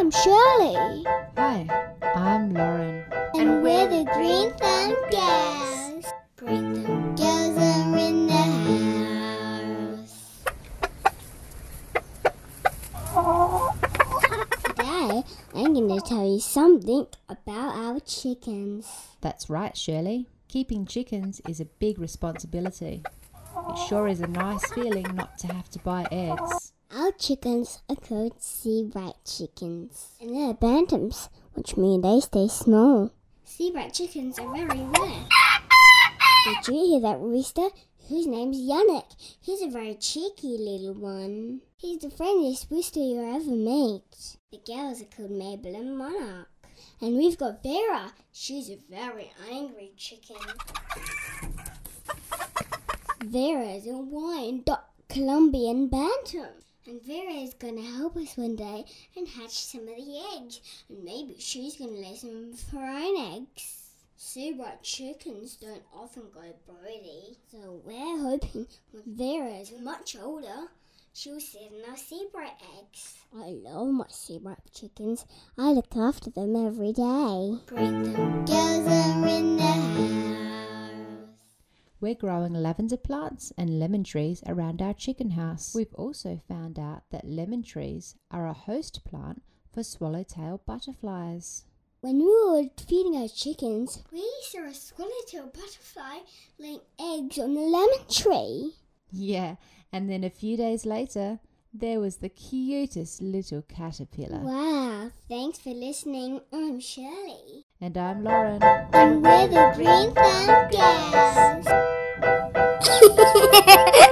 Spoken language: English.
I'm Shirley. Hi, I'm Lauren. And we're the Green Thumb Girls. Green Thumb Girls are in the house. Today, I'm going to tell you something about our chickens. That's right, Shirley. Keeping chickens is a big responsibility. It sure is a nice feeling not to have to buy eggs. Chickens are called Sebright chickens, and they're bantams, which mean they stay small. Sebright chickens are very rare. Did you hear that rooster? His name's Yannick. He's a very cheeky little one. He's the friendliest rooster you ever meet. The girls are called Mabel and Monarch. And we've got Vera. She's a very angry chicken. Vera is a wine Columbian bantam. And Vera is going to help us one day and hatch some of the eggs. And maybe she's going to lay some of her own eggs. Sebright chickens don't often go broody. So we're hoping when Vera is much older, she'll sit in our Sebright eggs. I love my Sebright chickens. I look after them every day. Green Thumb Girls are in. We're growing lavender plants and lemon trees around our chicken house. We've also found out that lemon trees are a host plant for swallowtail butterflies. When we were feeding our chickens, we saw a swallowtail butterfly laying eggs on the lemon tree. Yeah, and then a few days later, there was the cutest little caterpillar. Wow, thanks for listening. I'm Shirley. And I'm Lauren. And we're the Green Thumb Girls. 嘿嘿嘿嘿嘿嘿